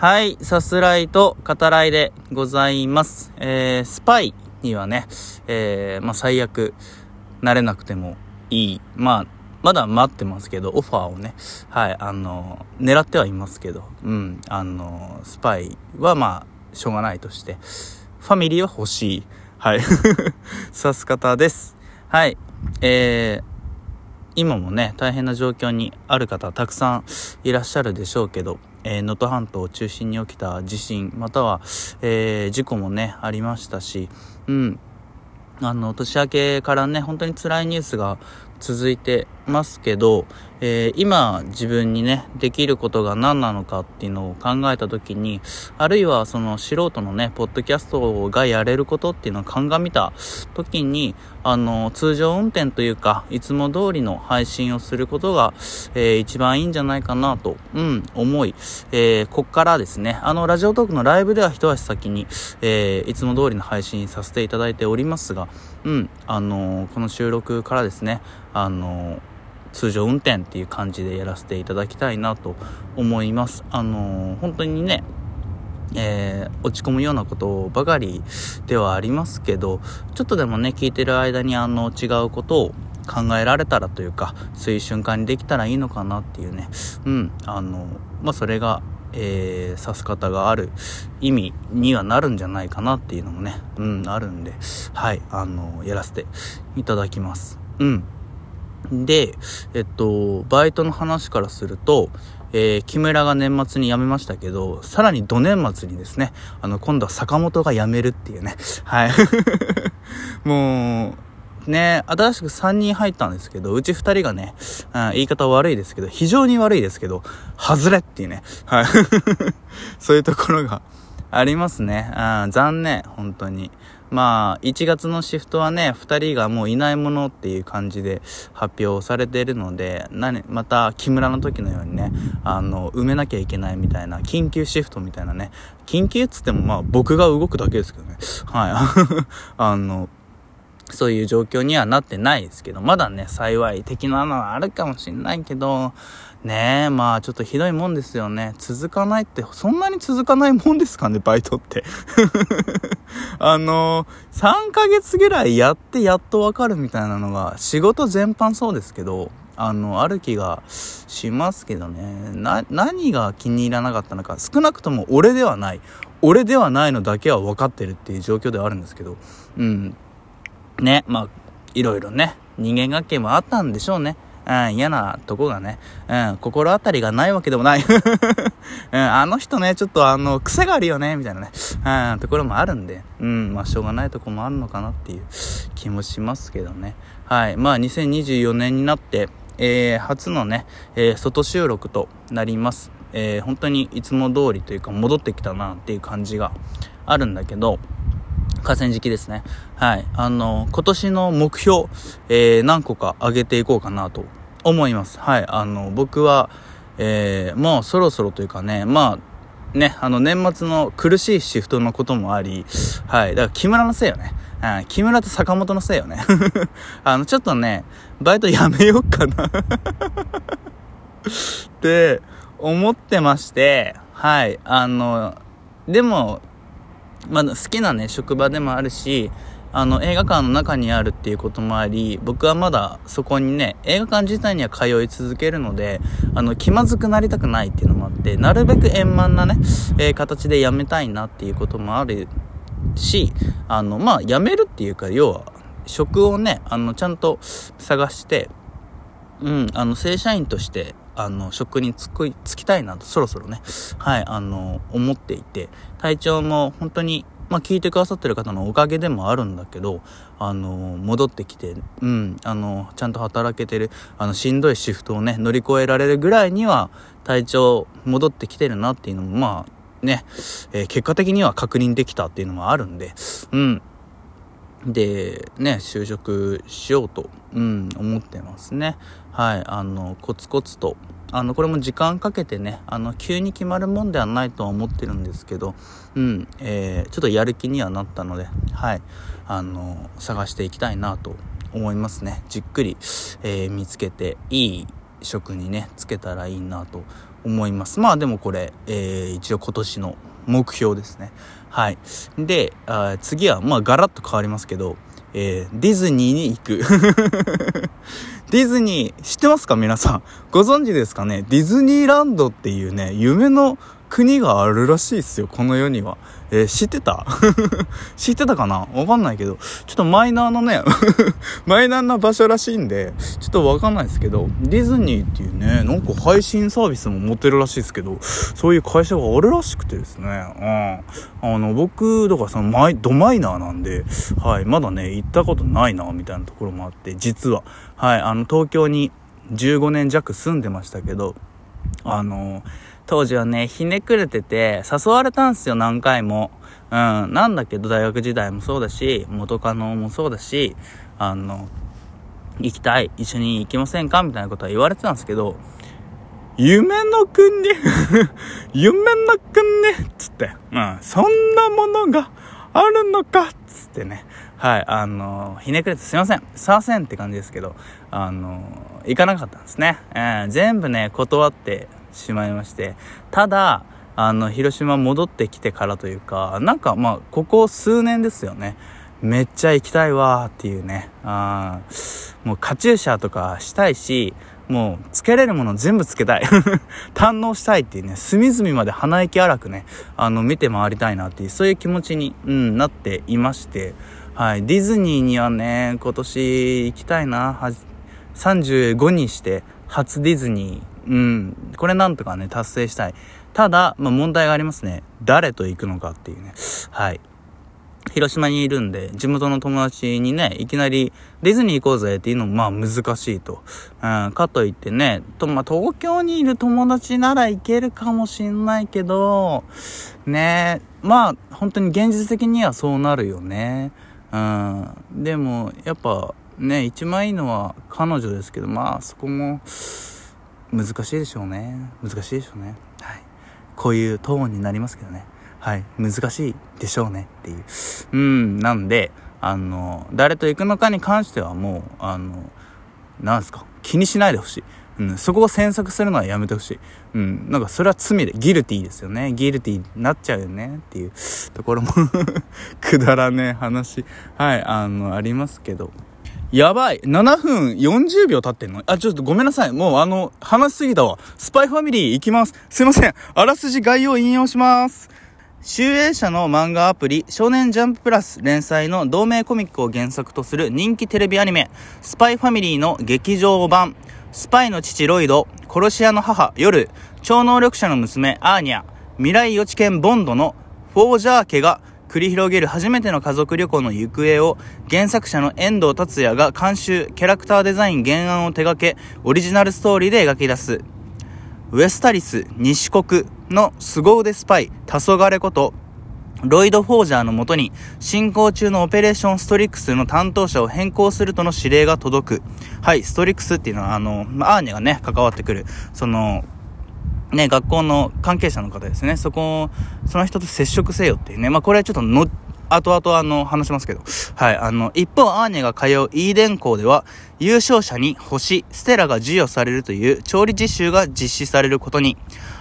はい、さすらいと語らいでございます。えー、スパイにはね、えー、まあ、最悪、なれなくてもいい。まあ、まだ待ってますけど、オファーをね、はい、あの、狙ってはいますけど、うん、あの、スパイはまあ、しょうがないとして、ファミリーは欲しい。はい。さす方です。はい。えー、今もね、大変な状況にある方たくさんいらっしゃるでしょうけど、えー、能登半島を中心に起きた地震、または、えー、事故もね、ありましたし、うん。あの、年明けからね、本当に辛いニュースが続いてますけど、えー、今自分にね、できることが何なのかっていうのを考えた時に、あるいはその素人のね、ポッドキャストがやれることっていうのを鑑みた時に、あの、通常運転というか、いつも通りの配信をすることが、えー、一番いいんじゃないかなと、うん、思い、えー、こっからですね、あの、ラジオトークのライブでは一足先に、えー、いつも通りの配信させていただいておりますが、うん、あのこの収録からですね、あの通常運転っていう感じでやらせていただきたいなと思います。あの本当にね、えー、落ち込むようなことばかりではありますけど、ちょっとでもね、聞いてる間にあの違うことを考えられたらというか、そういう瞬間にできたらいいのかなっていうね、うん、あの、まあ、それが、えー、指す方がある意味にはなるんじゃないかなっていうのもね、うん、あるんで、はい、あの、やらせていただきます。うん。で、えっと、バイトの話からすると、えー、木村が年末に辞めましたけど、さらに土年末にですね、あの、今度は坂本が辞めるっていうね。はい。もう、ね、新しく3人入ったんですけど、うち2人がね、うん、言い方悪いですけど、非常に悪いですけど、外れっていうね。はい。そういうところがありますね。うん、残念、本当に。まあ、1月のシフトはね、2人がもういないものっていう感じで発表されているので、何、また木村の時のようにね、あの、埋めなきゃいけないみたいな、緊急シフトみたいなね、緊急っつってもまあ僕が動くだけですけどね、はい。あの、そういう状況にはなってないですけど、まだね、幸い的なのはあるかもしんないけど、ねえ、まあちょっとひどいもんですよね。続かないって、そんなに続かないもんですかね、バイトって。あの、3ヶ月ぐらいやってやっとわかるみたいなのが、仕事全般そうですけど、あの、ある気がしますけどね。な、何が気に入らなかったのか、少なくとも俺ではない。俺ではないのだけは分かってるっていう状況ではあるんですけど、うん。ね、まあ、いろいろね、人間関係もあったんでしょうね。うん、嫌なとこがね、うん、心当たりがないわけでもない。うん、あの人ね、ちょっとあの、癖があるよね、みたいなね、うん、ところもあるんで、うん、まあ、しょうがないとこもあるのかなっていう気もしますけどね。はい。まあ、2024年になって、えー、初のね、えー、外収録となります。えー、本当にいつも通りというか戻ってきたなっていう感じがあるんだけど、河川敷ですね。はい。あの、今年の目標、えー、何個か上げていこうかなと思います。はい。あの、僕は、えー、もうそろそろというかね、まあ、ね、あの、年末の苦しいシフトのこともあり、はい。だから木村のせいよね。うん、木村と坂本のせいよね。あの、ちょっとね、バイトやめようかなって思ってまして、はい。あの、でも、まあ、好きなね、職場でもあるし、あの、映画館の中にあるっていうこともあり、僕はまだそこにね、映画館自体には通い続けるので、あの、気まずくなりたくないっていうのもあって、なるべく円満なね、えー、形で辞めたいなっていうこともあるし、あの、まあ、辞めるっていうか、要は、職をね、あの、ちゃんと探して、うん、あの、正社員として、あの、職に就く、就きたいなと、そろそろね、はい、あの、思っていて、体調も本当に、まあ、聞いてくださってる方のおかげでもあるんだけど、あの、戻ってきて、うん、あの、ちゃんと働けてる、あの、しんどいシフトをね、乗り越えられるぐらいには、体調戻ってきてるなっていうのも、まあ、ね、えー、結果的には確認できたっていうのもあるんで、うん。で、ね、就職しようと、うん、思ってますね。はい、あの、コツコツと、あの、これも時間かけてね、あの、急に決まるもんではないとは思ってるんですけど、うん、えー、ちょっとやる気にはなったので、はい、あの、探していきたいなと思いますね。じっくり、えー、見つけて、いい職にね、つけたらいいなと思います。まあでもこれ、えー、一応今年の目標ですね。はい。で、あ次は、まあガラッと変わりますけど、えー、ディズニーに行く。ディズニー、知ってますか？皆さん。ご存知ですかね？ディズニーランドっていうね、夢の国があるらしいっすよ、この世には。えー、知ってた？知ってたかな？わかんないけど、ちょっとマイナーのね マイナーな場所らしいんで、ちょっとわかんないですけど、ディズニーっていうね、なんか配信サービスも持ってるらしいですけど、そういう会社があるらしくてですね、うん。あの、僕、だからそのマイ、ドマイナーなんで、はい、まだね、行ったことないな、みたいなところもあって、実は、はい、あの、東京に15年弱住んでましたけど、あの当時はね、ひねくれてて、誘われたんすよ、何回も。うん、なんだけど、大学時代もそうだし、元カノもそうだし、あの、行きたい、一緒に行きませんか？みたいなことは言われてたんですけど、夢の国 夢の国っつって、うん、そんなものがあるのか？っつってね、はい、あの、ひねくれてすいません、させんって感じですけど、あの、行かなかったんですね。えー、全部ね、断って、しまいまして。ただ、あの、広島戻ってきてからというか、なんかまあ、ここ数年ですよね。めっちゃ行きたいわーっていうね。あもうカチューシャとかしたいし、もう、つけれるもの全部つけたい。堪能したいっていうね、隅々まで鼻息荒くね、あの、見て回りたいなっていう、そういう気持ちに、うん、なっていまして、はい。ディズニーにはね、今年行きたいな。35にして、初ディズニー、うん。これなんとかね、達成したい。ただ、まあ、問題がありますね。誰と行くのかっていうね。はい。広島にいるんで、地元の友達にね、いきなりディズニー行こうぜっていうのもまあ難しいと。うん、かといってね、と、まあ東京にいる友達なら行けるかもしんないけど、ね、まあ本当に現実的にはそうなるよね。うん、でもやっぱね、一番いいのは彼女ですけど、まあそこも、難しいでしょうね。難しいでしょうね。はい。こういうトーンになりますけどね。はい。難しいでしょうねっていう。うん。なんで、あの、誰と行くのかに関してはもう、あの、なんすか、気にしないでほしい。うん、そこを詮索するのはやめてほしい。うん、なんかそれは罪で、ギルティーですよね。ギルティーになっちゃうよねっていうところも くだらねえ話、はい、あの、ありますけど。やばい。7分40秒経ってんの？あ、ちょっとごめんなさい。もうあの、話しすぎたわ。スパイファミリー行きます。すいません。あらすじ概要引用します。集英社の漫画アプリ少年ジャンププラス連載の同名コミックを原作とする人気テレビアニメスパイファミリーの劇場版スパイの父ロイド殺し屋の母夜超能力者の娘アーニャ未来予知犬ボンドのフォージャー家が繰り広げる初めての家族旅行の行方を原作者の遠藤達也が監修、キャラクターデザイン原案を手掛け、オリジナルストーリーで描き出す。ウエスタリス西国の凄腕スパイ、黄昏こと、ロイド・フォージャーのもとに、進行中のオペレーションストリックスの担当者を変更するとの指令が届く。はい、ストリックスっていうのは、あの、アーニャがね、関わってくる、その、ね、学校の関係者の方ですね、そこを、その人と接触せよっていうね、まあこれはちょっとの、後々あの、話しますけど。はい。あの、一方、アーニャが通うイーデン校では、優勝者に星、ステラが授与されるという調理実習が実施されることに、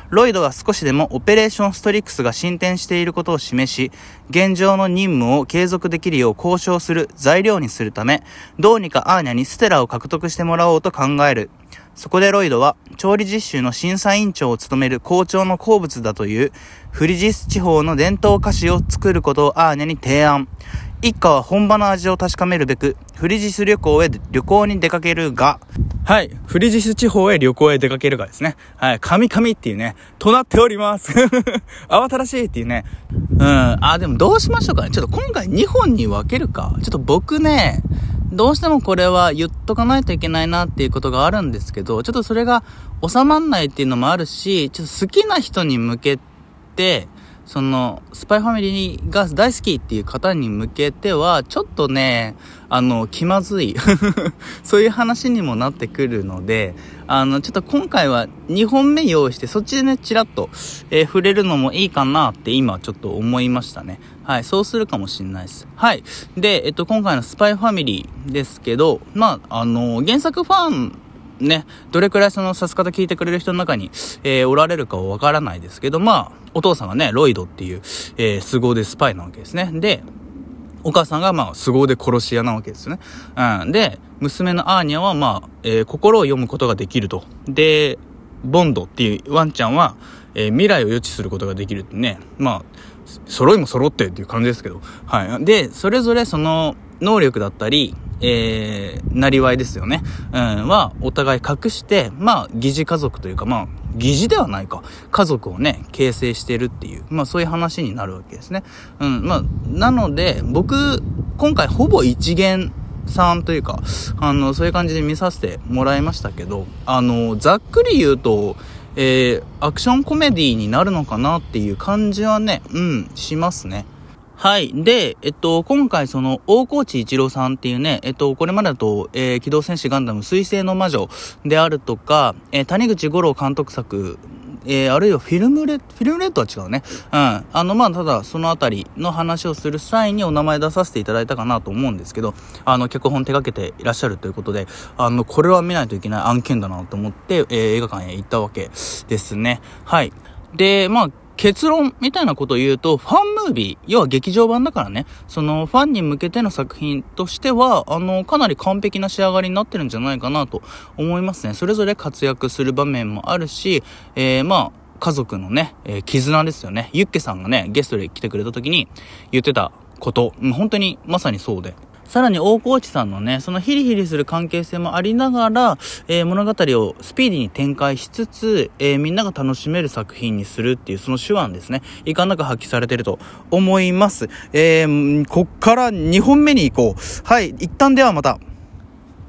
ロイドが少しでもオペレーション〈梟〉ストリクスが進展していることを示し、現状の任務を継続できるよう交渉する材料にするため、どうにかアーニャにステラを獲得してもらおうと考える。そこでロイドは、調理実習の審査委員長を務める校長の好物だという、フリジス地方の伝統菓子を作ることをアーニャに提案。一家は本場の味を確かめるべく、フリジス旅行へ旅行に出かけるが、はい。フリジス地方へ旅行へ出かけるがですね。はい。神々っていうね、となっております。慌ただしいっていうね。うん。あ、でもどうしましょうかね。ちょっと今回2本に分けるか。ちょっと僕ね、どうしてもこれは言っとかないといけないなっていうことがあるんですけど、ちょっとそれが収まんないっていうのもあるし、ちょっと好きな人に向けて、その、スパイファミリーが大好きっていう方に向けては、ちょっとね、あの、気まずい そういう話にもなってくるので、あの、ちょっと今回は2本目用意して、そっちでね、ちらっと、えー、触れるのもいいかなって今ちょっと思いましたね。はい、そうするかもしんないです。はい。で、えっと、今回のスパイファミリーですけど、まあ、あの、原作ファンね、どれくらいそのさす方聞いてくれる人の中に、えー、おられるかわからないですけど、まあ、お父さんがね、ロイドっていう、えー、凄腕スパイなわけですね。で、お母さんがまあ、凄腕殺し屋なわけですね。うん。で、娘のアーニャはまあ、えー、心を読むことができると。で、ボンドっていうワンちゃんは、えー、未来を予知することができるってね。まあ、揃いも揃ってっていう感じですけど。はい。で、それぞれその能力だったり、えー、なりわいですよね。うん、は、お互い隠して、まあ、疑似家族というか、まあ、疑似ではないか。家族をね、形成してるっていう、まあ、そういう話になるわけですね。うん、まあ、なので、僕、今回ほぼ一元さんというか、あの、そういう感じで見させてもらいましたけど、あの、ざっくり言うと、えー、アクションコメディになるのかなっていう感じはね、うん、しますね。はい。で、えっと、今回その、大河内一楼さんっていうね、えっと、これまでだと、えー、機動戦士ガンダム水星の魔女であるとか、えー、谷口悟朗監督作、えー、あるいはフィルムレッド、フィルムレッドは違うね。うん。あの、まあ、ただ、そのあたりの話をする際にお名前出させていただいたかなと思うんですけど、あの、脚本手掛けていらっしゃるということで、あの、これは見ないといけない案件だなと思って、えー、映画館へ行ったわけですね。はい。で、まあ、結論みたいなことを言うと、ファンムービー、要は劇場版だからね、そのファンに向けての作品としては、あの、かなり完璧な仕上がりになってるんじゃないかなと思いますね。それぞれ活躍する場面もあるし、えー、まあ、家族のね、えー、絆ですよね。ユッケさんがね、ゲストで来てくれた時に言ってたこと、本当にまさにそうで。さらに大河内さんのね、そのヒリヒリする関係性もありながら、えー、物語をスピーディーに展開しつつ、えー、みんなが楽しめる作品にするっていうその手腕ですね。いかんなく発揮されてると思います。えー、こっから2本目に行こう。はい、一旦ではまた。